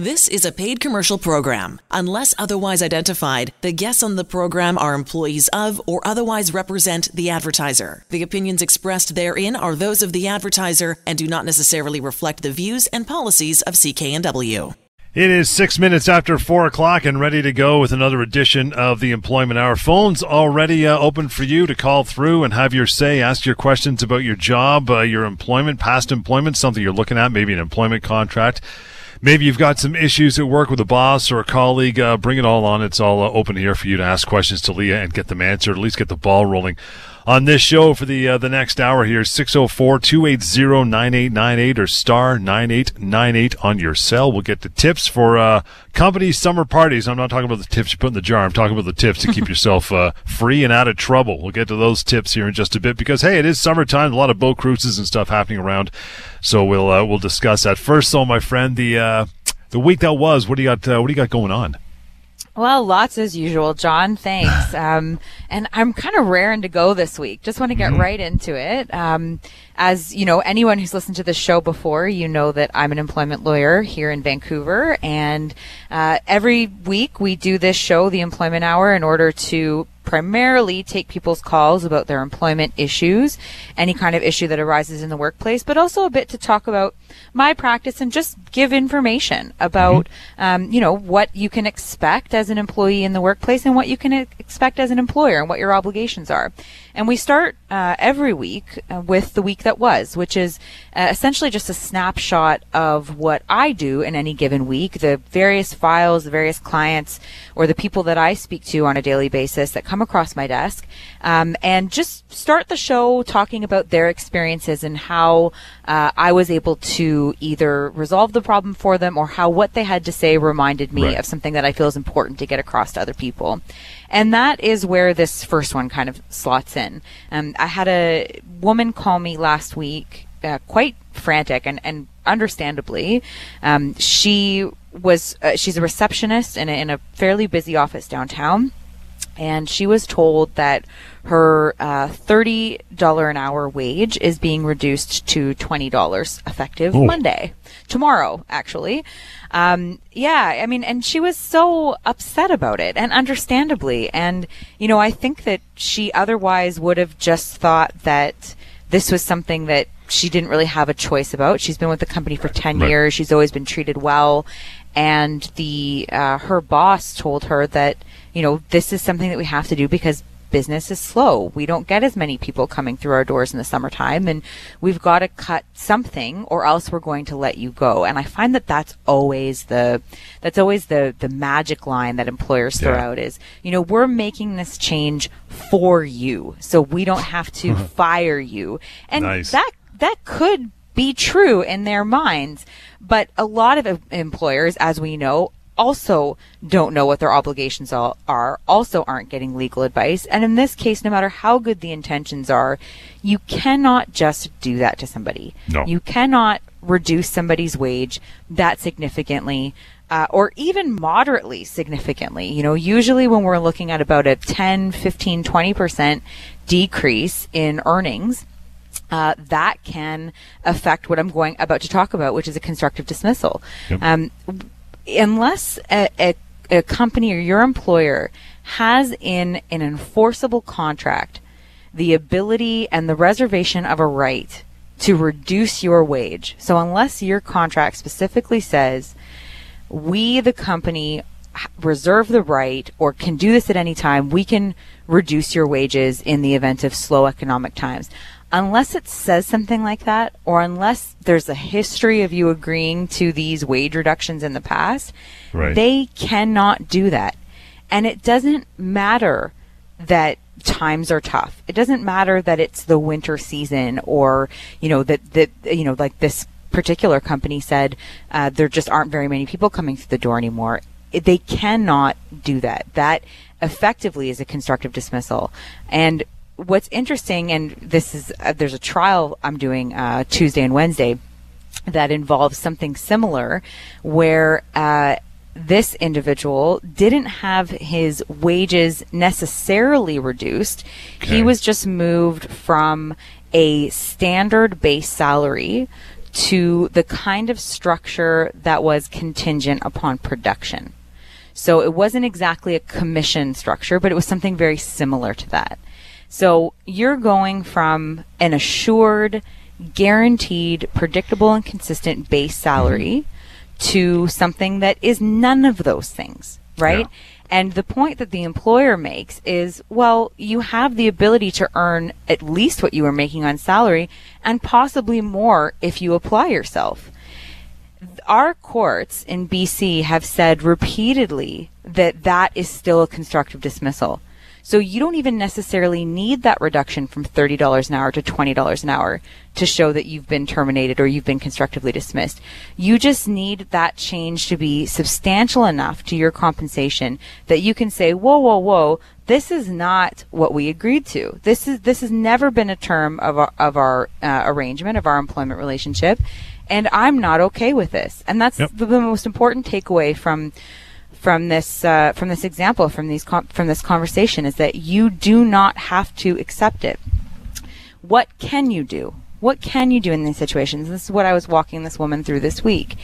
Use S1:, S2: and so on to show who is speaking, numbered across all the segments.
S1: This is a paid commercial program. Unless otherwise identified, the guests on the program are employees of or otherwise represent the advertiser. The opinions expressed therein are those of the advertiser and do not necessarily reflect the views and policies of CKNW.
S2: It is six minutes after four o'clock and ready to go with another edition of the Employment Hour. Phones already uh, open for you to call through and have your say, ask your questions about your job, uh, your employment, past employment, something you're looking at, maybe an employment contract maybe you've got some issues at work with a boss or a colleague, uh, bring it all on. It's all uh, open here for you to ask questions to Leah and get them answered, at least get the ball rolling on this show for the uh, the next hour here. 604-280-9898 or star 9898 on your cell. We'll get the tips for uh, company summer parties. I'm not talking about the tips you put in the jar. I'm talking about the tips to keep yourself uh, free and out of trouble. We'll get to those tips here in just a bit because hey it is summertime. A lot of boat cruises and stuff happening around. So we'll uh, we'll discuss that. First though my friend the uh, the week that was what do you got uh, what do you got going on
S3: well, lots as usual, John. Thanks. Um, and I'm kind of raring to go this week. Just want to get mm-hmm. right into it. Um, as you know, anyone who's listened to this show before, you know that I'm an employment lawyer here in Vancouver, and uh, every week we do this show, the Employment Hour, in order to primarily take people's calls about their employment issues, any kind of issue that arises in the workplace, but also a bit to talk about my practice and just give information about, mm-hmm. um, you know, what you can expect as an employee in the workplace and what you can expect as an employer and what your obligations are. And we start uh, every week uh, with the week that was, which is uh, essentially just a snapshot of what I do in any given week, the various files, the various clients, or the people that I speak to on a daily basis that come across my desk, um, and just start the show talking about their experiences and how uh, I was able to either resolve the problem for them or how what they had to say reminded me right. of something that I feel is important to get across to other people. And that is where this first one kind of slots in. Um, I had a woman call me last week, uh, quite frantic and, and understandably. Um, she was, uh, she's a receptionist in a, in a fairly busy office downtown and she was told that her uh, $30 an hour wage is being reduced to $20 effective Ooh. Monday, tomorrow, actually. Um, yeah, I mean, and she was so upset about it, and understandably. And, you know, I think that she otherwise would have just thought that this was something that she didn't really have a choice about. She's been with the company for 10 right. years. She's always been treated well. And the, uh, her boss told her that, you know, this is something that we have to do because business is slow. We don't get as many people coming through our doors in the summertime and we've got to cut something or else we're going to let you go. And I find that that's always the, that's always the, the magic line that employers throw yeah. out is, you know, we're making this change for you. So we don't have to fire you. And nice. that, that could be true in their minds. But a lot of employers, as we know, also don't know what their obligations are, also aren't getting legal advice. And in this case, no matter how good the intentions are, you cannot just do that to somebody. No. You cannot reduce somebody's wage that significantly. Uh, or even moderately significantly. You know, usually when we're looking at about a 10, 15, 20% decrease in earnings, uh, that can affect what I'm going about to talk about, which is a constructive dismissal. Yep. Um, unless a, a, a company or your employer has in an enforceable contract the ability and the reservation of a right to reduce your wage. So unless your contract specifically says we the company reserve the right or can do this at any time, we can reduce your wages in the event of slow economic times unless it says something like that, or unless there's a history of you agreeing to these wage reductions in the past, right. they cannot do that. And it doesn't matter that times are tough. It doesn't matter that it's the winter season or, you know, that, that, you know, like this particular company said, uh, there just aren't very many people coming through the door anymore. They cannot do that. That effectively is a constructive dismissal. And what's interesting, and this is uh, there's a trial I'm doing uh, Tuesday and Wednesday that involves something similar, where uh, this individual didn't have his wages necessarily reduced. Okay. He was just moved from a standard base salary to the kind of structure that was contingent upon production. So it wasn't exactly a commission structure, but it was something very similar to that. So you're going from an assured, guaranteed, predictable, and consistent base salary mm-hmm. to something that is none of those things, right? Yeah. And the point that the employer makes is, well, you have the ability to earn at least what you are making on salary and possibly more if you apply yourself. Our courts in BC have said repeatedly that that is still a constructive dismissal. So you don't even necessarily need that reduction from $30 an hour to $20 an hour to show that you've been terminated or you've been constructively dismissed. You just need that change to be substantial enough to your compensation that you can say, whoa, whoa, whoa, this is not what we agreed to. This is, this has never been a term of our, of our uh, arrangement, of our employment relationship. And I'm not okay with this. And that's yep. the, the most important takeaway from from this uh, from this example from these com- from this conversation is that you do not have to accept it. What can you do? What can you do in these situations? This is what I was walking this woman through this week.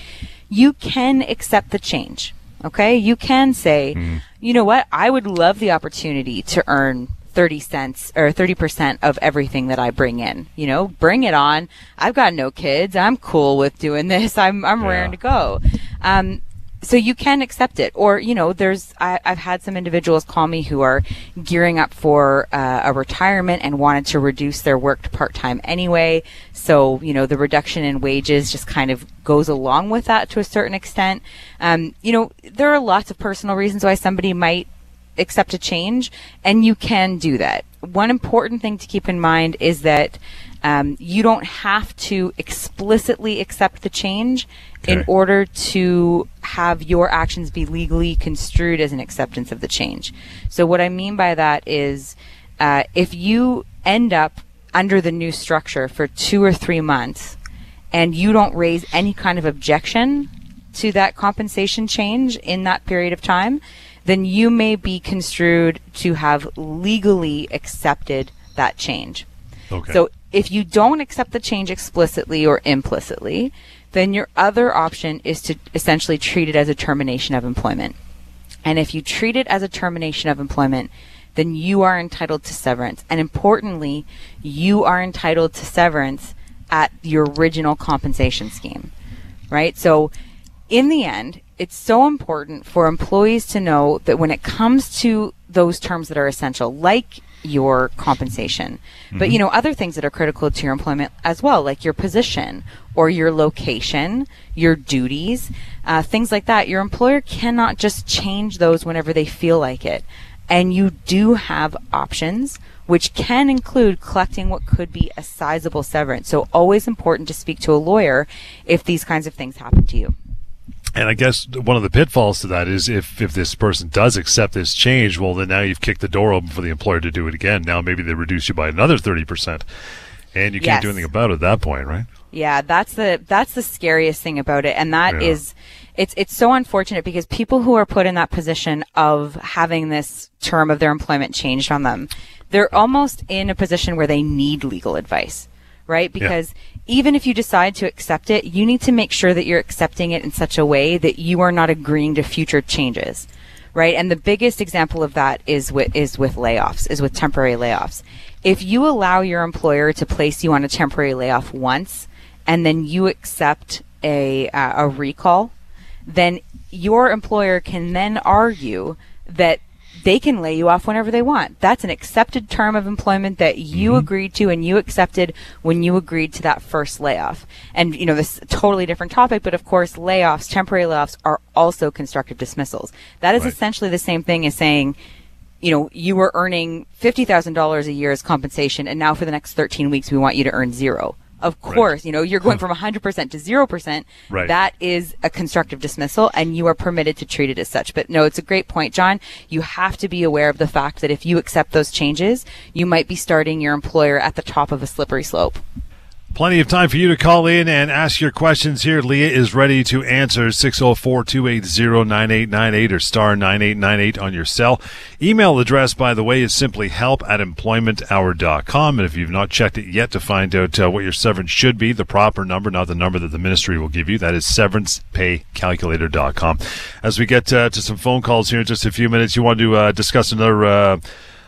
S3: You can accept the change. Okay? You can say, mm. you know what? I would love the opportunity to earn 30 cents or 30% of everything that I bring in. You know, bring it on. I've got no kids. I'm cool with doing this. I'm, I'm yeah. raring to go. Um, so you can accept it. Or you know there's I, have had some individuals call me who are gearing up for uh, a retirement and wanted to reduce their work to part-time anyway. So you know the reduction in wages just kind of goes along with that to a certain extent. Um, you know there are lots of personal reasons why somebody might accept a change and you can do that. One important thing to keep in mind is that um, you don't have to explicitly accept the change okay. in order to have your actions be legally construed as an acceptance of the change. So, what I mean by that is uh, if you end up under the new structure for two or three months and you don't raise any kind of objection to that compensation change in that period of time, then you may be construed to have legally accepted that change. Okay. So if you don't accept the change explicitly or implicitly, then your other option is to essentially treat it as a termination of employment. And if you treat it as a termination of employment, then you are entitled to severance. And importantly, you are entitled to severance at your original compensation scheme, right? So in the end, it's so important for employees to know that when it comes to those terms that are essential, like your compensation. Mm-hmm. But you know, other things that are critical to your employment as well, like your position or your location, your duties, uh, things like that. Your employer cannot just change those whenever they feel like it. And you do have options, which can include collecting what could be a sizable severance. So always important to speak to a lawyer if these kinds of things happen to you.
S2: And I guess one of the pitfalls to that is if, if this person does accept this change, well, then now you've kicked the door open for the employer to do it again. Now maybe they reduce you by another 30%. And you can't do anything about it at that point, right?
S3: Yeah, that's the that's the scariest thing about it, and that yeah. is, it's it's so unfortunate because people who are put in that position of having this term of their employment changed on them, they're almost in a position where they need legal advice right? Because. Even if you decide to accept it, you need to make sure that you're accepting it in such a way that you are not agreeing to future changes, right? And the biggest example of that is with, is with layoffs, is with temporary layoffs. If you allow your employer to place you on a temporary layoff once and then you accept a, uh, a recall, then your employer can then argue that they can lay you off whenever they want. That's an accepted term of employment that you mm-hmm. agreed to and you accepted when you agreed to that first layoff. And, you know, this is a totally different topic, but of course, layoffs, temporary layoffs are also constructive dismissals. That is right. essentially the same thing as saying, you know, you were earning $50,000 a year as compensation and now for the next 13 weeks we want you to earn zero. Of course, right. you know, you're going from 100% to 0%. Right. That is a constructive dismissal and you are permitted to treat it as such. But no, it's a great point, John. You have to be aware of the fact that if you accept those changes, you might be starting your employer at the top of a slippery slope.
S2: Plenty of time for you to call in and ask your questions here. Leah is ready to answer 604 280 9898 or star 9898 on your cell. Email address, by the way, is simply help at employmenthour.com. And if you've not checked it yet to find out uh, what your severance should be, the proper number, not the number that the ministry will give you, that is severancepaycalculator.com. As we get uh, to some phone calls here in just a few minutes, you want to uh, discuss another uh,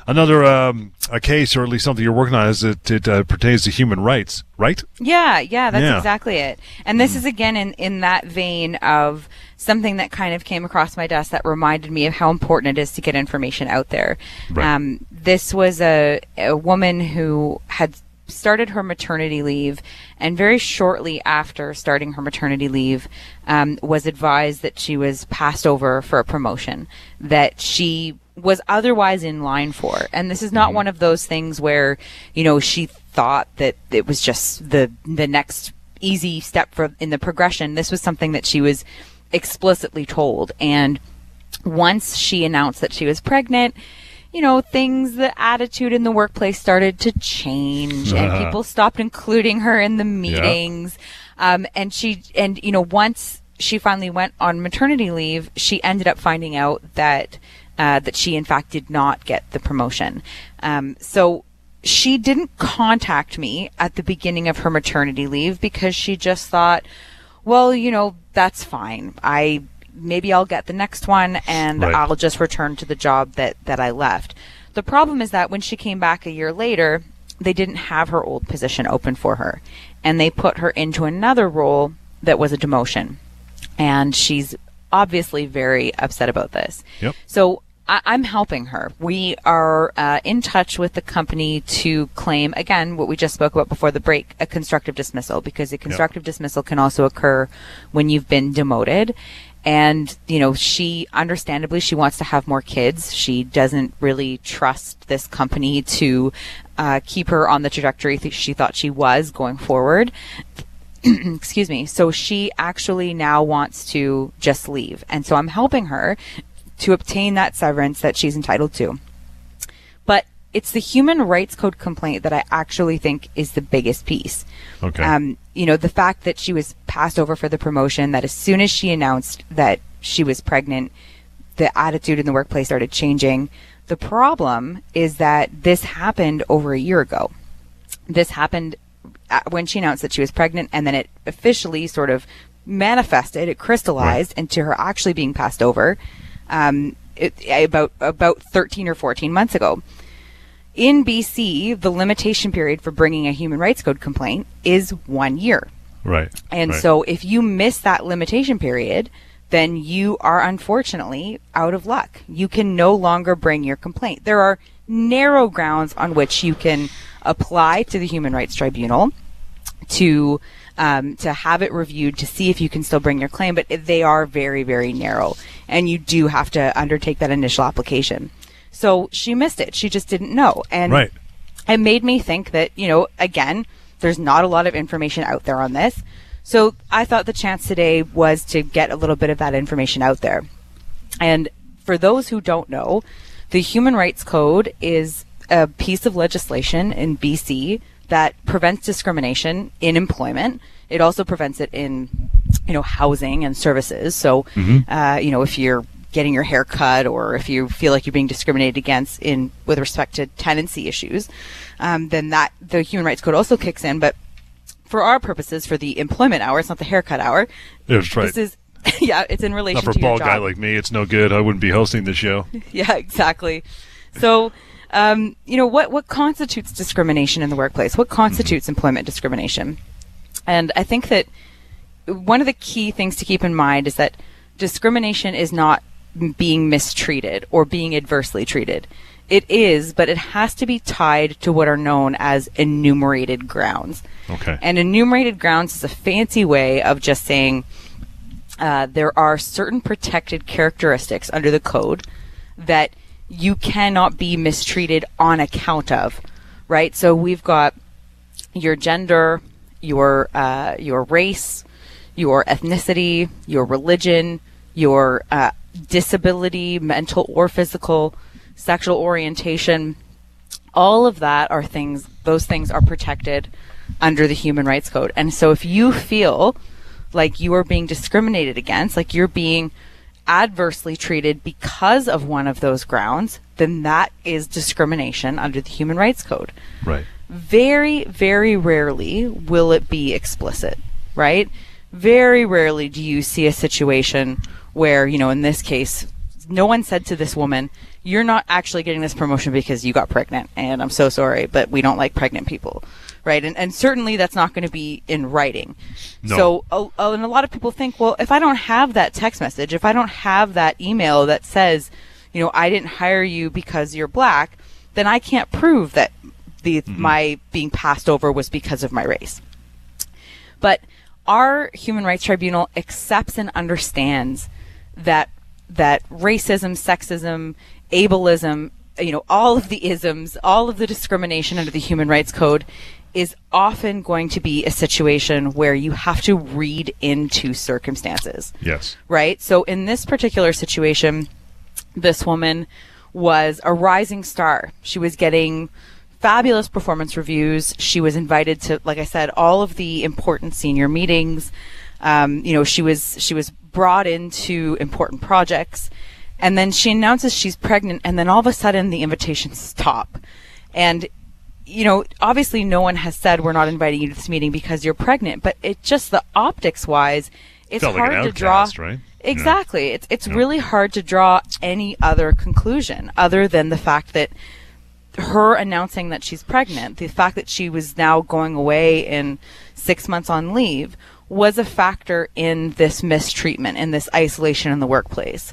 S2: another um, a case or at least something you're working on as it, it uh, pertains to human rights, right?
S3: Yeah, yeah, that's
S2: Yeah.
S3: exactly it. And this is again in in that vein of something that kind of came across my desk that reminded me of how important it is to get information out there.
S2: Right.
S3: Um, this was a a woman who had started her maternity leave and very shortly after starting her maternity leave um, was advised that she was passed over for a promotion that she was otherwise in line for. And this is not one of those things where you know she thought that it was just the the next easy step for in the progression. This was something that she was explicitly told. And once she announced that she was pregnant, you know, things, the attitude in the workplace started to change and
S2: Uh-huh.
S3: people stopped including her in the meetings. Um, and she, and, you know, once she finally went on maternity leave, she ended up finding out that, uh, that she in fact did not get the promotion. Um, so she didn't contact me at the beginning of her maternity leave because she just thought, well, you know, that's fine. I maybe I'll get the next one and
S2: Right.
S3: I'll just return to the job that that I left. The problem is that when she came back a year later, they didn't have her old position open for her and they put her into another role that was a demotion. And she's obviously very upset about this.
S2: Yep.
S3: So I, I'm helping her. We are uh, in touch with the company to claim, again, what we just spoke about before the break, a constructive dismissal, because a constructive dismissal can also occur when you've been demoted. And, you know, she, understandably, she wants to have more kids. She doesn't really trust this company to uh, keep her on the trajectory she thought she was going forward excuse me. So she actually now wants to just leave. And so I'm helping her to obtain that severance that she's entitled to. It's the human rights code complaint that I actually think is the biggest piece.
S2: Okay.
S3: Um, you know, the fact that she was passed over for the promotion, that as soon as she announced that she was pregnant, the attitude in the workplace started changing. The problem is that this happened over a year ago this happened when she announced that she was pregnant and then it officially sort of manifested it crystallized into her actually being passed over um, it, about about 13 or 14 months ago in BC the limitation period for bringing a human rights code complaint is 1 year
S2: right.
S3: and
S2: right.
S3: so if you miss that limitation period, then you are unfortunately out of luck. You can no longer bring your complaint. There are narrow grounds on which you can apply to the Human Rights Tribunal to um, to have it reviewed to see if you can still bring your claim, but they are very very narrow, and you do have to undertake that initial application. So she missed it. She just didn't know, and
S2: Right.
S3: it made me think that, you know, again, there's not a lot of information out there on this. So I thought the chance today was to get a little bit of that information out there. And for those who don't know, the Human Rights Code is a piece of legislation in BC that prevents discrimination in employment. It also prevents it in, you know, housing and services. So, uh, you know, if you're getting your hair cut or if you feel like you're being discriminated against in with respect to tenancy issues, um, then that the Human Rights Code also kicks in. But for our purposes, for the employment hour, it's not the haircut hour.
S2: That's right.
S3: This is, yeah, it's in relation
S2: Not for a bald guy like me, it's no good. I wouldn't be hosting the show.
S3: yeah, exactly. So, um, you know, what, what constitutes discrimination in the workplace? What constitutes employment discrimination? And I think that one of the key things to keep in mind is that discrimination is not being mistreated or being adversely treated. It is, but it has to be tied to what are known as enumerated grounds.
S2: Okay.
S3: And enumerated grounds is a fancy way of just saying uh, there are certain protected characteristics under the code that you cannot be mistreated on account of, right? So we've got your gender, your uh, your race, your ethnicity, your religion, your uh, disability, mental or physical, sexual orientation. All of that are things; those things are protected under the Human Rights Code. And so if you feel like you are being discriminated against, like you're being adversely treated because of one of those grounds, then that is discrimination under the Human Rights Code.
S2: Right.
S3: Very, very rarely will it be explicit, right? Very rarely do you see a situation where, you know, in this case, no one said to this woman, You're not actually getting this promotion because you got pregnant, and I'm so sorry, but we don't like pregnant people right? And, and certainly that's not going to be in writing. No. So, and a lot of people think, well, if I don't have that text message, if I don't have that email that says, you know, I didn't hire you because you're black, then I can't prove that the mm-hmm. my being passed over was because of my race. But our Human Rights Tribunal accepts and understands that that racism, sexism, ableism, you know, all of the isms, all of the discrimination under the Human Rights Code is often going to be a situation where you have to read into circumstances.
S2: Yes.
S3: Right? So in this particular situation, this woman was a rising star. She was getting fabulous performance reviews. She was invited to, like I said, all of the important senior meetings. Um, you know, she was she was brought into important projects, and then she announces she's pregnant, and then all of a sudden the invitations stop, and you know, obviously no one has said we're not inviting you to this meeting because you're pregnant, but it just the optics wise, it's
S2: Felt
S3: hard
S2: like
S3: to draw.
S2: Right?
S3: Exactly. Yeah. It's it's yeah. really hard to draw any other conclusion other than the fact that her announcing that she's pregnant, the fact that she was now going away in six months on leave was a factor in this mistreatment, in this isolation in the workplace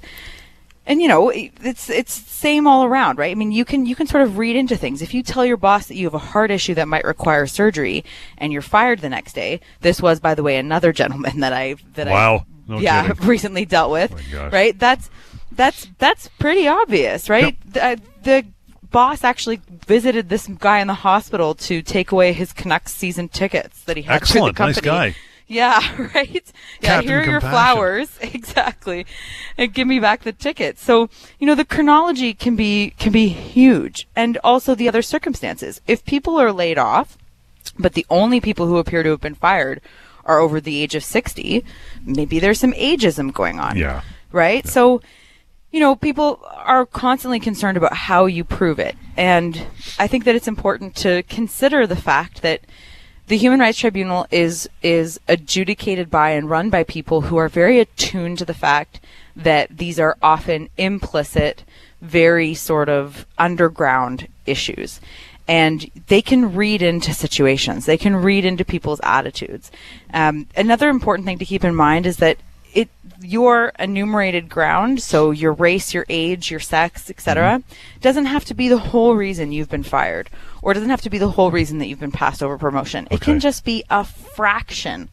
S3: and you know it's it's same all around right i mean you can you can sort of read into things if you tell your boss that you have a heart issue that might require surgery and you're fired the next day this was by the way another gentleman that i that
S2: wow.
S3: i no yeah recently dealt with oh right that's that's that's pretty obvious right yep. the, uh, the boss actually visited this guy in the hospital to take away his Canucks season tickets that he had
S2: Excellent,
S3: the company.
S2: nice guy.
S3: Yeah, right. Yeah,
S2: Captain
S3: here are your
S2: Compassion.
S3: flowers. Exactly. And give me back the ticket. So, you know, the chronology can be can be huge. And also the other circumstances. If people are laid off, but the only people who appear to have been fired are over the age of 60, maybe there's some ageism going on.
S2: Yeah.
S3: Right?
S2: Yeah.
S3: So, you know, people are constantly concerned about how you prove it. And I think that it's important to consider the fact that the Human Rights Tribunal is is adjudicated by and run by people who are very attuned to the fact that these are often implicit, very sort of underground issues. And they can read into situations. They can read into people's attitudes. Um, another important thing to keep in mind is that it your enumerated ground, so your race, your age, your sex, etc., mm-hmm. doesn't have to be the whole reason you've been fired, or doesn't have to be the whole reason that you've been passed over promotion. Okay. It can just be a fraction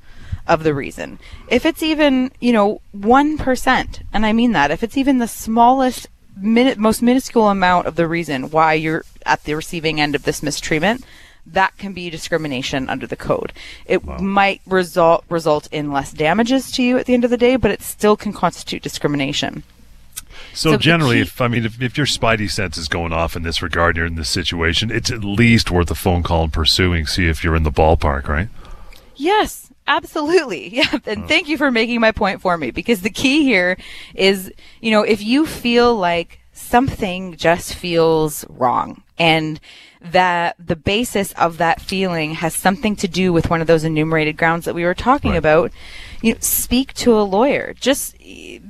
S3: of the reason. If it's even, you know, 1%, and I mean that, if it's even the smallest, min- most minuscule amount of the reason why you're at the receiving end of this mistreatment, that can be discrimination under the code. It wow. might result result in less damages to you at the end of the day, but it still can constitute discrimination.
S2: So, so generally, key- if I mean, if, if your spidey sense is going off in this regard, you're in this situation, it's at least worth a phone call and pursuing, see if you're in the ballpark, right?
S3: Yes, absolutely. Yeah. And oh. thank you for making my point for me because the key here is, you know, if you feel like something just feels wrong and that the basis of that feeling has something to do with one of those enumerated grounds that we were talking right. about, you know, speak to a lawyer. Just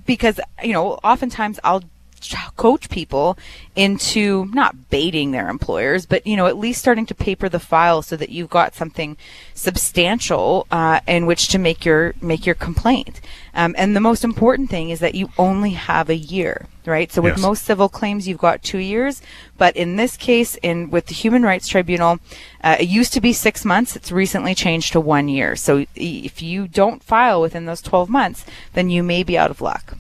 S3: because, you know, oftentimes I'll coach people into not baiting their employers, but you know at least starting to paper the file so that you've got something substantial uh, in which to make your make your complaint. Um, and the most important thing is that you only have a year, right? So with yes. most civil claims, you've got two years, but in this case, in with the Human Rights Tribunal, uh, it used to be six months. It's recently changed to one year. So if you don't file within those 12 months, then you may be out of luck.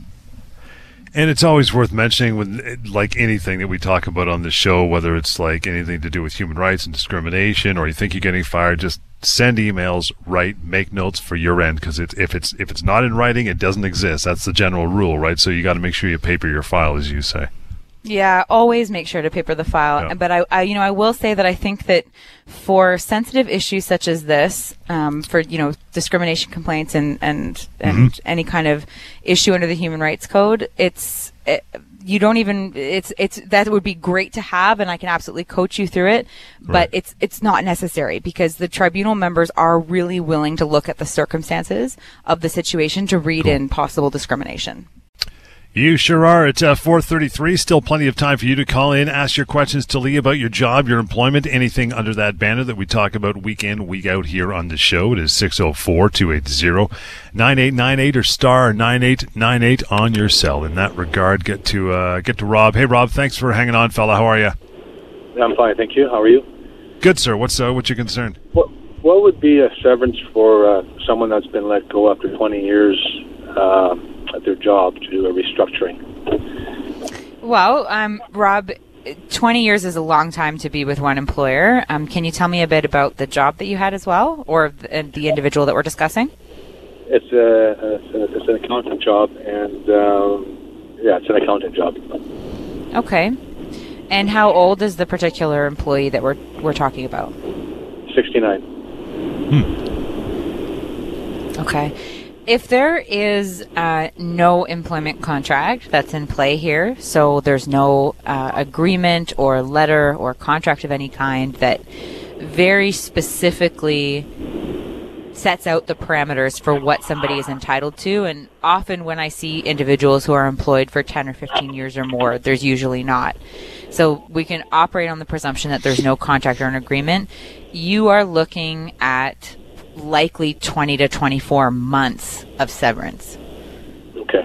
S2: And it's always worth mentioning when, like anything that we talk about on the show, whether it's like anything to do with human rights and discrimination, or you think you're getting fired, just send emails, write, make notes for your end, because it's if it's if it's not in writing, it doesn't exist. That's the general rule, right? So you got to make sure you paper your file, as you say.
S3: Yeah, always make sure to paper the file.
S2: Yeah.
S3: But I, I, you know, I will say that I think that for sensitive issues such as this, um, for you know discrimination complaints and and and any kind of issue under the Human Rights Code, it's it, you don't even it's it's that would be great to have, and I can absolutely coach you through it. But
S2: Right.
S3: it's it's not necessary because the tribunal members are really willing to look at the circumstances of the situation to read in possible discrimination.
S2: You sure are. It's uh, 433. Still plenty of time for you to call in, ask your questions to Lee about your job, your employment, anything under that banner that we talk about week in, week out here on the show. It is 604-280-9898 or star 9898 on your cell. In that regard, get to uh, get to Rob. Hey, Rob, thanks for hanging on, fella. How are you?
S4: I'm fine, thank you. How are you?
S2: Good, sir. What's uh, what's your concern?
S4: What What would be a severance for uh, someone that's been let go after 20 years uh, at their job to do a restructuring?
S3: Well, um, Rob, 20 years is a long time to be with one employer. Um, can you tell me a bit about the job that you had as well, or the, the individual that we're discussing?
S4: It's a it's, a, it's an accountant job, and um, yeah, it's an accountant job.
S3: Okay. And how old is the particular employee that we're we're talking about?
S4: 69. Hmm.
S3: Okay. If there is uh, no employment contract that's in play here, so there's no uh, agreement or letter or contract of any kind that very specifically sets out the parameters for what somebody is entitled to. And often when I see individuals who are employed for 10 or 15 years or more, there's usually not. So we can operate on the presumption that there's no contract or an agreement. You are looking at likely 20 to 24 months of severance.
S4: Okay.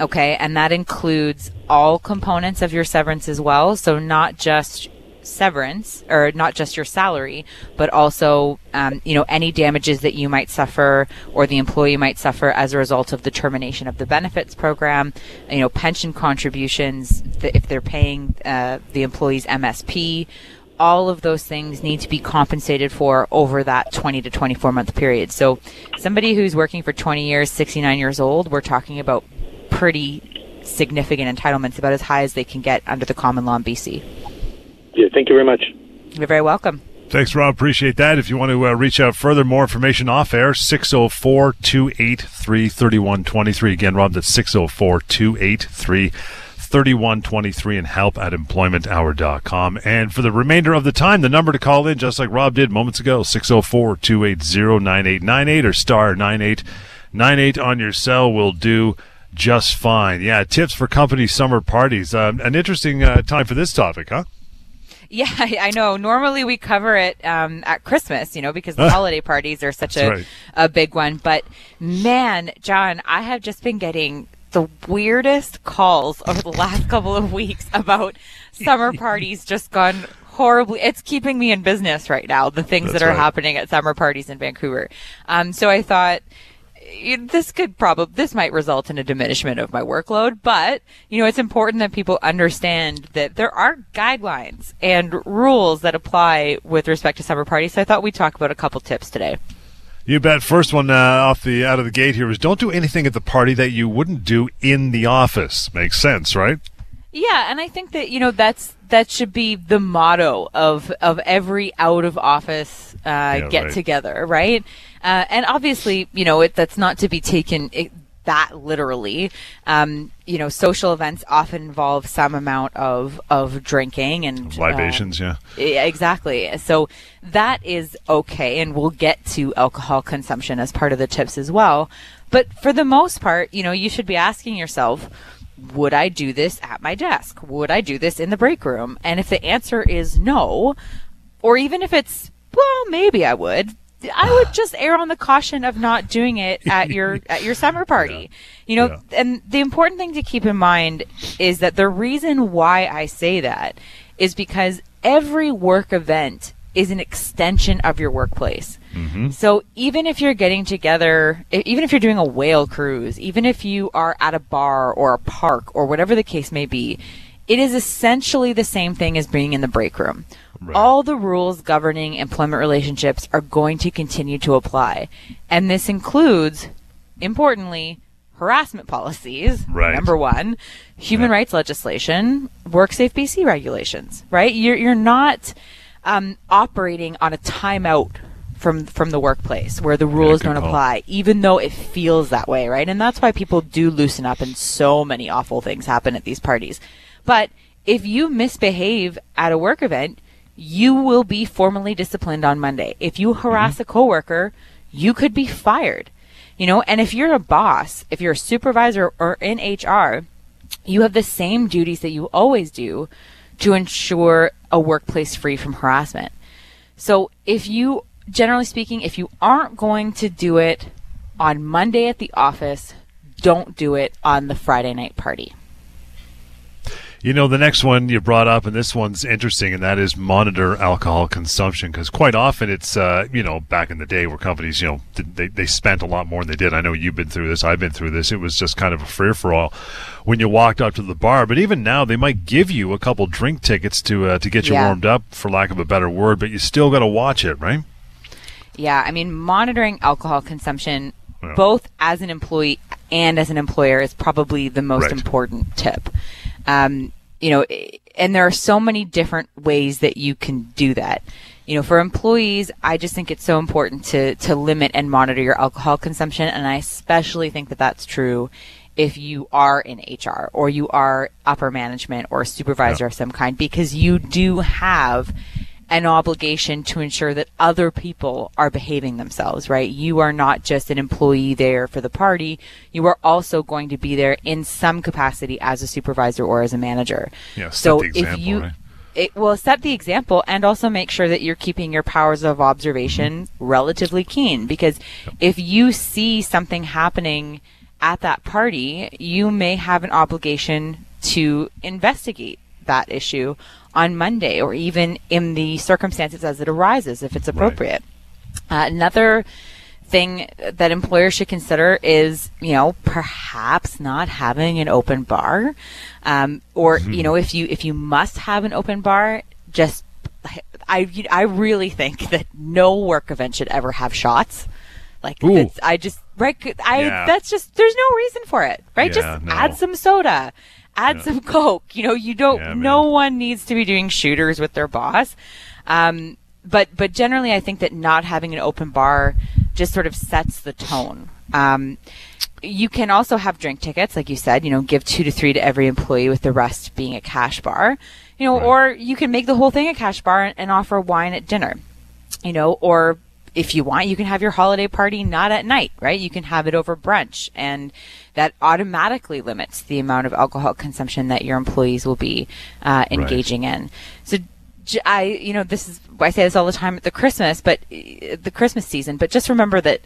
S3: Okay, and that includes all components of your severance as well. So not just severance or not just your salary, but also um, you know any damages that you might suffer or the employee might suffer as a result of the termination of the benefits program. You know pension contributions if they're paying uh, the employee's MSP. All of those things need to be compensated for over that 20 to 24 month period. So, somebody who's working for 20 years, 69 years old, we're talking about pretty significant entitlements, about as high as they can get under the common law in BC.
S4: Yeah, thank you very much.
S3: You're very welcome.
S2: Thanks, Rob. Appreciate that. If you want to uh, reach out further, more information off air, 604 283 3123. Again, Rob, that's 604 283 3123 and help at employmenthour.com. And for the remainder of the time, the number to call in, just like Rob did moments ago, 604 280 9898 or star 9898 on your cell will do just fine. Yeah, tips for company summer parties. Um, an interesting uh, time for this topic, huh?
S3: Yeah, I, know. Normally we cover it um, at Christmas, you know, because the holiday parties are such a,
S2: right.
S3: a big one. But man, John, I have just been getting the weirdest calls over the last couple of weeks about summer parties just gone horribly. It's keeping me in business right now, the things
S2: That's
S3: that are
S2: right.
S3: happening at summer parties in Vancouver. Um, so I thought, this could probably this might result in a diminishment of my workload but you know it's important that people understand that there are guidelines and rules that apply with respect to summer parties so i thought we'd talk about a couple tips today
S2: You bet. First one uh, off the out of the gate here is don't do anything at the party that you wouldn't do in the office. Makes sense, right?
S3: Yeah, and I think that you know that's that should be the motto of of every out of office uh, get
S2: right.
S3: together, right? Uh, and obviously, you know, it, that's not to be taken it, that literally. Um, you know, social events often involve some amount of of drinking and uh,
S2: Libations, yeah.
S3: yeah, exactly. So that is okay, and we'll get to alcohol consumption as part of the tips as well. But for the most part, you know, you should be asking yourself, would I do this at my desk? Would I do this in the break room? And if the answer is no, or even if it's, well, maybe I would, I would just err on the caution of not doing it at your at your summer party. You know,
S2: Yeah.
S3: and the important thing to keep in mind is that the reason why I say that is because every work event is an extension of your workplace. Mm-hmm. So even if you're getting together, even if you're doing a whale cruise, even if you are at a bar or a park or whatever the case may be, it is essentially the same thing as being in the break room.
S2: Right.
S3: All the rules governing employment relationships are going to continue to apply. And this includes, importantly, harassment policies,
S2: Right.
S3: number one, human rights legislation, WorkSafe BC regulations, right? You're, you're not um, operating on a timeout from from the workplace where the rules
S2: good
S3: don't
S2: call.
S3: apply, even though it feels that way, right? And that's why people do loosen up and so many awful things happen at these parties. But if you misbehave at a work event, you will be formally disciplined on Monday. If you harass mm-hmm. a coworker, you could be fired. You know, and if you're a boss, if you're a supervisor or in HR, you have the same duties that you always do to ensure a workplace free from harassment. So if you, generally speaking, if you aren't going to do it on Monday at the office, don't do it on the Friday night party.
S2: You know, the next one you brought up, and this one's interesting, and that is monitor alcohol consumption. Because quite often it's, uh, you know, back in the day where companies, you know, they, they spent a lot more than they did. I know you've been through this, I've been through this. It was just kind of a free for all when you walked up to the bar. But even now, they might give you a couple drink tickets to uh, to get you
S3: Yeah.
S2: warmed up, for lack of a better word, but you still got to watch it, right?
S3: Yeah, I mean, monitoring alcohol consumption,
S2: Yeah.
S3: both as an employee and as an employer, is probably the most
S2: Right.
S3: important tip. Um, you know, and there are so many different ways that you can do that. You know, for employees, I just think it's so important to to limit and monitor your alcohol consumption, and I especially think that that's true if you are in HR or you are upper management or a supervisor of some kind, because you do have an obligation to ensure that other people are behaving themselves, right? You are not just an employee there for the party. You are also going to be there in some capacity as a supervisor or as a manager.
S2: Yeah, set
S3: so
S2: the
S3: if you
S2: right?
S3: it will set the example and also make sure that you're keeping your powers of observation mm-hmm. relatively keen because if you see something happening at that party, you may have an obligation to investigate that issue on Monday or even in the circumstances as it arises if it's appropriate. Uh, another thing that employers should consider is, you know, perhaps not having an open bar, um, or you know, if you if you must have an open bar, just I I really think that no work event should ever have shots. Like that's, I just right I
S2: Yeah.
S3: that's just there's no reason for it right
S2: Yeah,
S3: just
S2: no.
S3: add some soda add some coke. You know you don't
S2: Yeah,
S3: no one needs to be doing shooters with their boss. Um, but but generally I think that not having an open bar just sort of sets the tone. Um, you can also have drink tickets like you said you know give two to three to every employee with the rest being a cash bar you know or you can make the whole thing a cash bar and, and offer wine at dinner you know, or if you want, you can have your holiday party not at night, right? You can have it over brunch, and that automatically limits the amount of alcohol consumption that your employees will be uh, engaging in. So, I, you know, this is I say this all the time at the Christmas, but uh, the Christmas season. But just remember that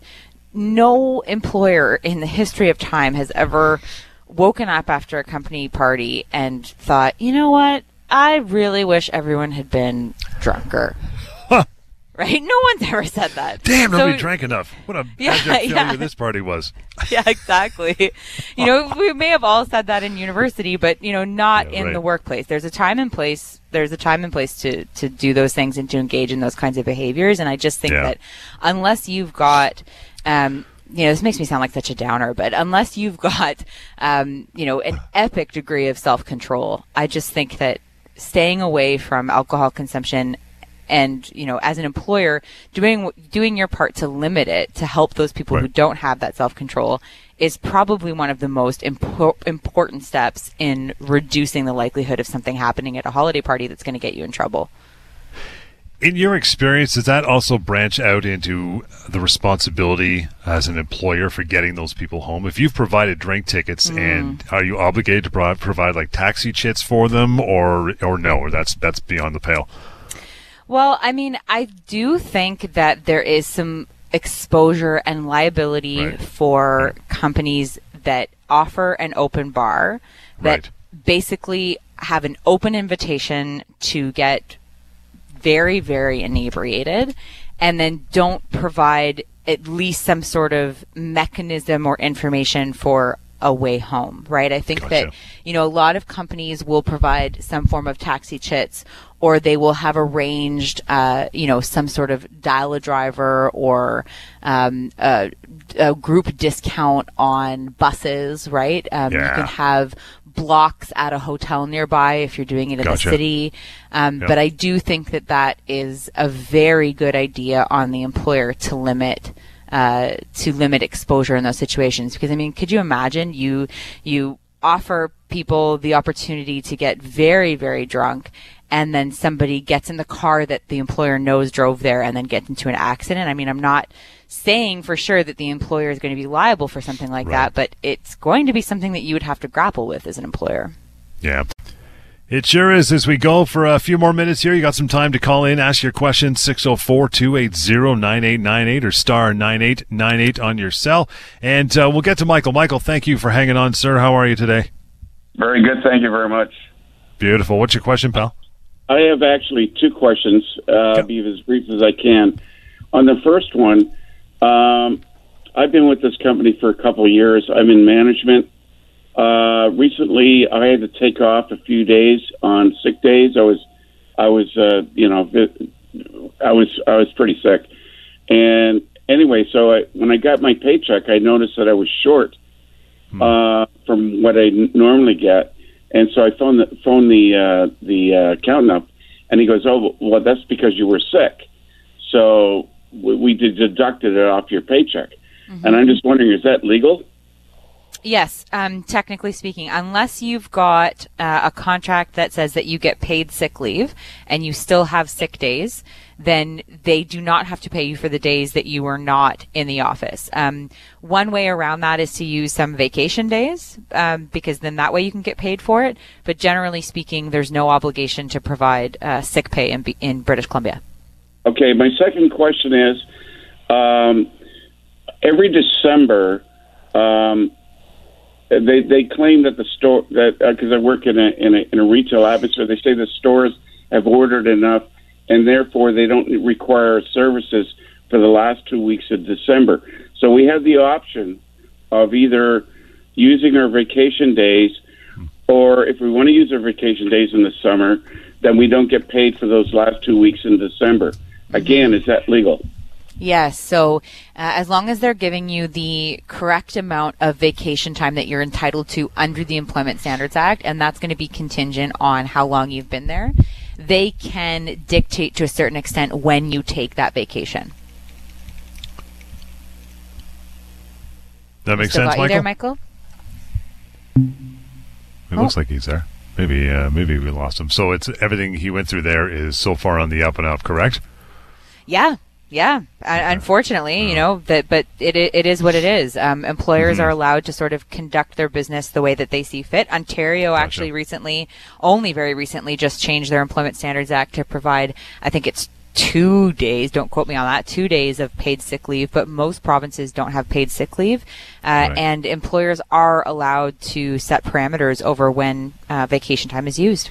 S3: no employer in the history of time has ever woken up after a company party and thought, you know what? I really wish everyone had been drunker right? No one's ever said that.
S2: Damn,
S3: So-
S2: nobody drank enough. What a
S3: Yeah,
S2: failure
S3: yeah.
S2: this party was.
S3: Yeah, exactly. You know, we may have all said that in university, but you know, not
S2: Yeah,
S3: in
S2: right.
S3: the workplace. There's a time and place. There's a time and place to to do those things and to engage in those kinds of behaviors. And I just think
S2: Yeah.
S3: that unless you've got um, you know, this makes me sound like such a downer, but unless you've got, um, you know, an epic degree of self control, I just think that staying away from alcohol consumption and you know as an employer doing doing your part to limit it to help those people who don't have that self-control is probably one of the most impor- important steps in reducing the likelihood of something happening at a holiday party that's going to get you in trouble
S2: In your experience, does that also branch out into the responsibility as an employer for getting those people home? If you've provided drink tickets,
S3: Mm.
S2: and are you obligated to pro- provide like taxi chits for them, or or no, or that's that's beyond the pale?
S3: Well, I mean, I do think that there is some exposure and liability
S2: Right.
S3: for hmm. companies that offer an open bar that
S2: Right.
S3: basically have an open invitation to get very, very inebriated and then don't provide at least some sort of mechanism or information for a way home, right? I think
S2: Gotcha.
S3: that, you know, a lot of companies will provide some form of taxi chits or they will have arranged, uh, you know, some sort of dial a driver or um, a, a group discount on buses, right? Um, You can have blocks at a hotel nearby if you're doing it in
S2: Gotcha.
S3: the city. Um,
S2: Yep.
S3: But I do think that that is a very good idea on the employer to limit. Uh, to limit exposure in those situations, because I mean, could you imagine you you offer people the opportunity to get very very drunk, and then somebody gets in the car that the employer knows drove there, and then gets into an accident? I mean, I'm not saying for sure that the employer is going to be liable for something like
S2: Right.
S3: that, but it's going to be something that you would have to grapple with as an employer.
S2: Yeah. It sure is. As we go for a few more minutes here, you got some time to call in, ask your question, 604 280 9898 or star 9898 on your cell. And uh, we'll get to Michael. Michael, thank you for hanging on, sir. How are you today?
S5: Very good. Thank you very much.
S2: Beautiful. What's your question, pal?
S4: I have actually two questions. Uh, Be as brief as I can. On the first one, um, I've been with this company for a couple of years. I'm in management. Uh, recently, I had to take off a few days on sick days. I was, I was, uh, you know, I was, I was pretty sick. And anyway, so I, when I got my paycheck, I noticed that I was short uh, from what I n- normally get. And so I phoned the phoned the uh, the uh, accountant up, and he goes, "Oh, well, that's because you were sick. So we, we deducted it off your paycheck." And I'm just wondering, is that legal?
S3: Yes, um, technically speaking, unless you've got uh, a contract that says that you get paid sick leave and you still have sick days, then they do not have to pay you for the days that you were not in the office. Um, one way around that is to use some vacation days um, because then that way you can get paid for it. But generally speaking, there's no obligation to provide uh, sick pay in, in British Columbia.
S4: Okay, my second question is um, every December, um, they they claim that the store that uh, because I work in a, in a in a retail atmosphere, they say the stores have ordered enough, and therefore they don't require services for the last two weeks of December. So we have the option of either using our vacation days, or if we want to use our vacation days in the summer, then we don't get paid for those last two weeks in December. Again, is that legal?
S3: Yes. So, uh, as long as they're giving you the correct amount of vacation time that you're entitled to under the Employment Standards Act, and that's going to be contingent on how long you've been there, they can dictate to a certain extent when you take that vacation.
S2: That makes
S3: Still
S2: sense,
S3: you there,
S2: Michael?
S3: Michael?
S2: It looks like he's there. Maybe, uh, maybe we lost him. So it's everything he went through there is so far on the up and up, correct?
S3: Yeah. Yeah, unfortunately, you know that, but it it is what it is. Um, employers are allowed to sort of conduct their business the way that they see fit. Ontario actually recently, only very recently, just changed their Employment Standards Act to provide. I think it's two days. Don't quote me on that. Two days of paid sick leave, but most provinces don't have paid sick leave, uh,
S2: Right.
S3: and employers are allowed to set parameters over when uh, vacation time is used.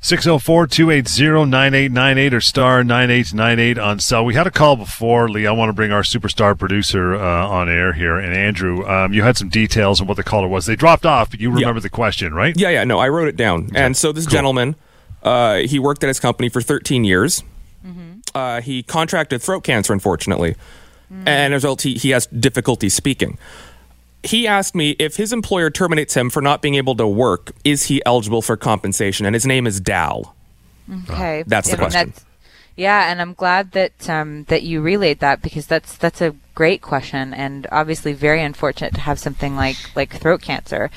S2: 604 280 9898 or star 9898 on cell. We had a call before, Lee. I want to bring our superstar producer uh, on air here. And Andrew, um, you had some details on what the caller was. They dropped off, but you remember the question, right?
S6: Yeah, yeah, no, I wrote it down. And so this gentleman, uh, he worked at his company for 13 years. Uh, he contracted throat cancer, unfortunately, and as a result, he, he has difficulty speaking. He asked me if his employer terminates him for not being able to work, is he eligible for compensation? And his name is Dal.
S3: Okay,
S6: That's the question.
S3: that's- yeah, and I'm glad that um, that you relayed that because that's that's a great question and obviously very unfortunate to have something like like throat cancer.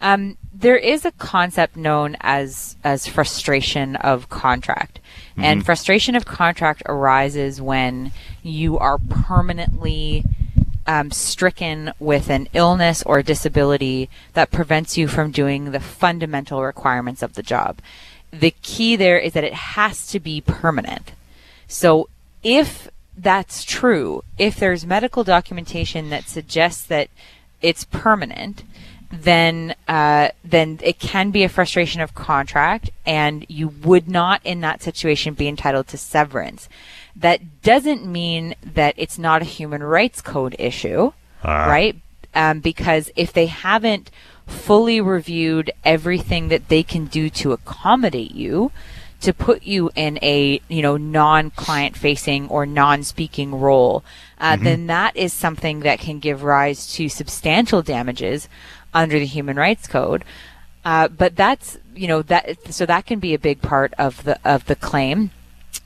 S3: Um, there is a concept known as as frustration of contract, and frustration of contract arises when you are permanently um, stricken with an illness or disability that prevents you from doing the fundamental requirements of the job. The key there is that it has to be permanent. So if that's true, if there's medical documentation that suggests that it's permanent, then uh, then it can be a frustration of contract, and you would not in that situation be entitled to severance. That doesn't mean that it's not a human rights code issue,
S2: Ah.
S3: right? um, because if they haven't fully reviewed everything that they can do to accommodate you, to put you in a you know non-client facing or non-speaking role, uh, mm-hmm. then that is something that can give rise to substantial damages under the Human Rights Code. Uh, but that's you know that so that can be a big part of the of the claim.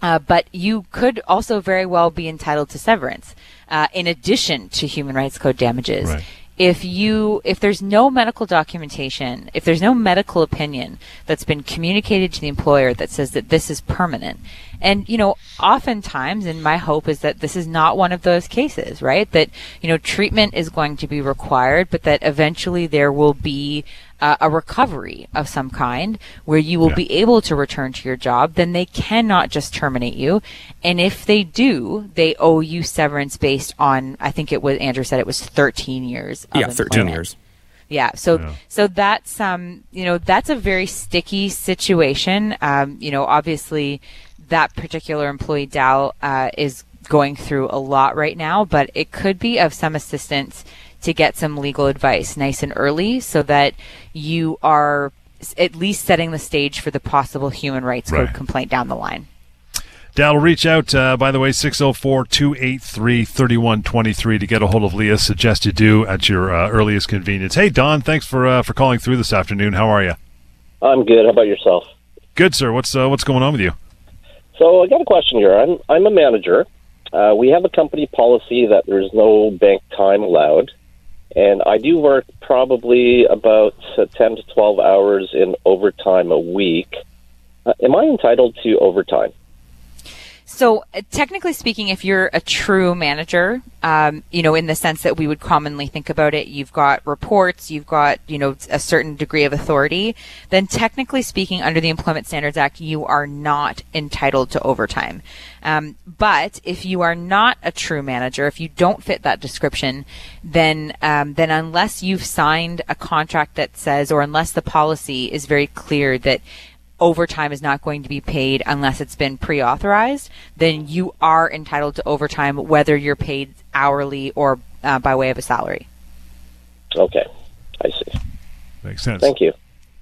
S3: Uh, but you could also very well be entitled to severance uh, in addition to human rights code damages. Right. If you if there's no medical documentation if there's no medical opinion that's been communicated to the employer that says that this is permanent. And you know oftentimes and my hope is that this is not one of those cases right? That you know treatment is going to be required but that eventually there will be uh, a recovery of some kind where you will yeah. be able to return to your job, then they cannot just terminate you. And if they do, they owe you severance based on, I think it was, Andrew said it was 13 years.
S6: yeah, 13 years.
S3: Yeah. So, yeah. so that's, um, you know, that's a very sticky situation. Um, you know, obviously that particular employee, Dal, uh, is going through a lot right now, but it could be of some assistance to get some legal advice nice and early so that you are at least setting the stage for the possible human rights code right. complaint down the line.
S2: Dal, reach out, uh, by the way, 604 283 3123 to get a hold of Leah. Suggest you do at your uh, earliest convenience. Hey, Don, thanks for uh, for calling through this afternoon. How are you?
S7: I'm good. How about yourself?
S2: Good, sir. What's uh, what's going on with you?
S7: So I got a question here. I'm I'm a manager. Uh, we have a company policy that there's no bank time allowed. And I do work probably about 10 to 12 hours in overtime a week. Uh, am I entitled to overtime?
S3: So, uh, technically speaking, if you're a true manager, um, you know, in the sense that we would commonly think about it, you've got reports, you've got, you know, a certain degree of authority, then technically speaking, under the Employment Standards Act, you are not entitled to overtime. Um, but if you are not a true manager, if you don't fit that description, then, um, then unless you've signed a contract that says, or unless the policy is very clear that overtime is not going to be paid unless it's been pre-authorized, then you are entitled to overtime whether you're paid hourly or uh, by way of a salary.
S7: Okay, I see.
S2: Makes sense.
S7: Thank you.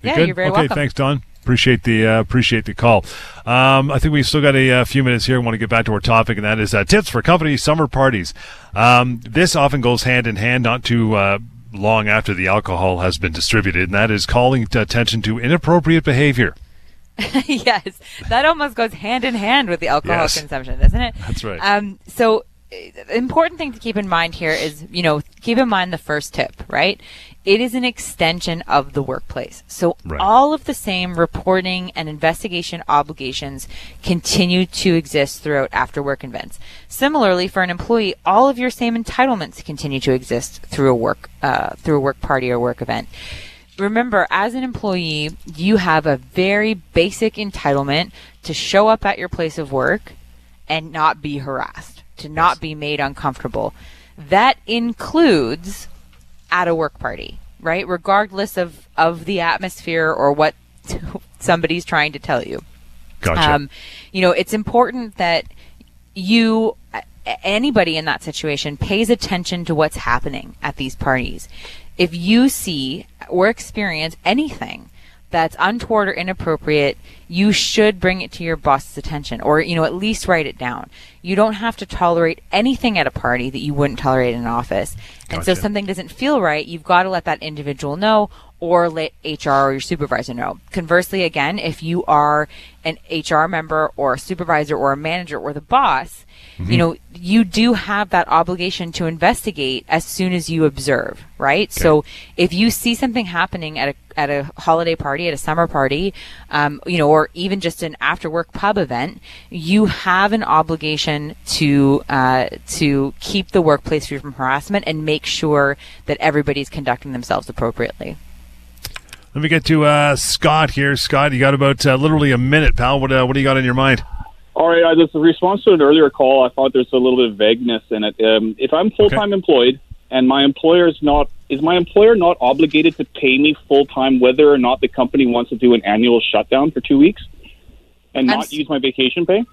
S3: You yeah,
S2: good?
S3: you're very
S2: okay,
S3: welcome.
S2: thanks, Don. Appreciate the uh, appreciate the call. Um, I think we've still got a, a, few minutes here. I want to get back to our topic, and that is uh, tips for company summer parties. Um, this often goes hand in hand, not too uh, long after the alcohol has been distributed, and that is calling attention to inappropriate behavior.
S3: yes, that almost goes hand in hand with the alcohol yes. consumption, doesn't it?
S2: That's right.
S3: Um, so, uh, important thing to keep in mind here is, you know, keep in mind the first tip, right? It is an extension of the workplace. So right. all of the same reporting and investigation obligations continue to exist throughout after work events. Similarly, for an employee, all of your same entitlements continue to exist through a work uh, through a work party or work event remember, as an employee, you have a very basic entitlement to show up at your place of work and not be harassed, to not yes. be made uncomfortable. That includes at a work party, right? Regardless of, of the atmosphere or what somebody's trying to tell you.
S2: Gotcha. Um,
S3: you know, it's important that you anybody in that situation pays attention to what's happening at these parties if you see or experience anything that's untoward or inappropriate, you should bring it to your boss's attention or, you know, at least write it down. You don't have to tolerate anything at a party that you wouldn't tolerate in an office. And so if something doesn't feel right, you've got to let that individual know or let HR or your supervisor know. Conversely, again, if you are an HR member or a supervisor or a manager or the boss, mm-hmm. you know, you do have that obligation to investigate as soon as you observe, right? Okay. So if you see something happening at a at a holiday party, at a summer party, um, you know, or even just an after work pub event, you have an obligation to uh, to keep the workplace free from harassment and make sure that everybody's conducting themselves appropriately.
S2: Let me get to uh, Scott here. Scott, you got about uh, literally a minute, pal. What uh, what do you got on your mind?
S8: All right, uh, this a response to an earlier call. I thought there's a little bit of vagueness in it. Um, if I'm full time okay. employed and my employer is not, is my employer not obligated to pay me full time whether or not the company wants to do an annual shutdown for two weeks and not use my vacation pay?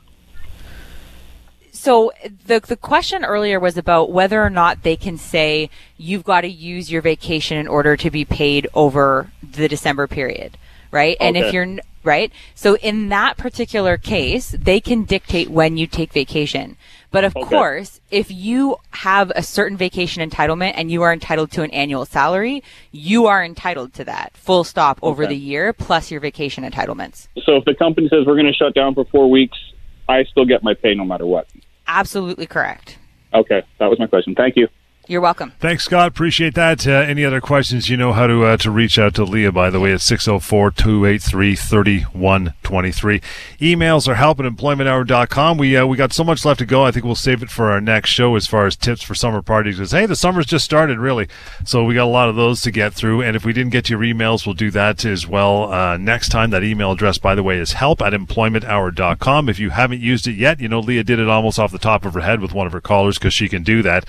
S3: So the the question earlier was about whether or not they can say you've got to use your vacation in order to be paid over the December period, right? And if you're right, so in that particular case, they can dictate when you take vacation. But of
S8: Okay.
S3: course, if you have a certain vacation entitlement and you are entitled to an annual salary, you are entitled to that full stop over
S8: Okay.
S3: the year plus your vacation entitlements.
S8: So if the company says we're going to shut down for four weeks, I still get my pay no matter what.
S3: Absolutely correct.
S8: Okay, that was my question. Thank you.
S3: You're welcome.
S2: Thanks, Scott. Appreciate that. Uh, any other questions, you know how to uh, to reach out to Leah, by the way, at 604 283 3123. Emails are help at employmenthour.com. We, uh, we got so much left to go. I think we'll save it for our next show as far as tips for summer parties. Because, hey, the summer's just started, really. So we got a lot of those to get through. And if we didn't get your emails, we'll do that as well uh, next time. That email address, by the way, is help at employmenthour.com. If you haven't used it yet, you know, Leah did it almost off the top of her head with one of her callers because she can do that.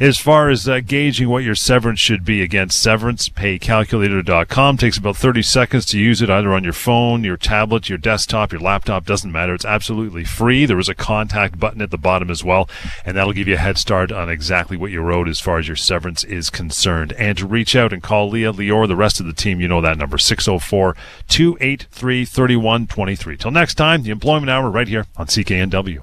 S2: As far as uh, gauging what your severance should be, again, severancepaycalculator.com takes about 30 seconds to use it either on your phone, your tablet, your desktop, your laptop, doesn't matter. It's absolutely free. There is a contact button at the bottom as well, and that'll give you a head start on exactly what you owed as far as your severance is concerned. And to reach out and call Leah, Lior, the rest of the team, you know that number, 604 283 3123. Till next time, the Employment Hour right here on CKNW.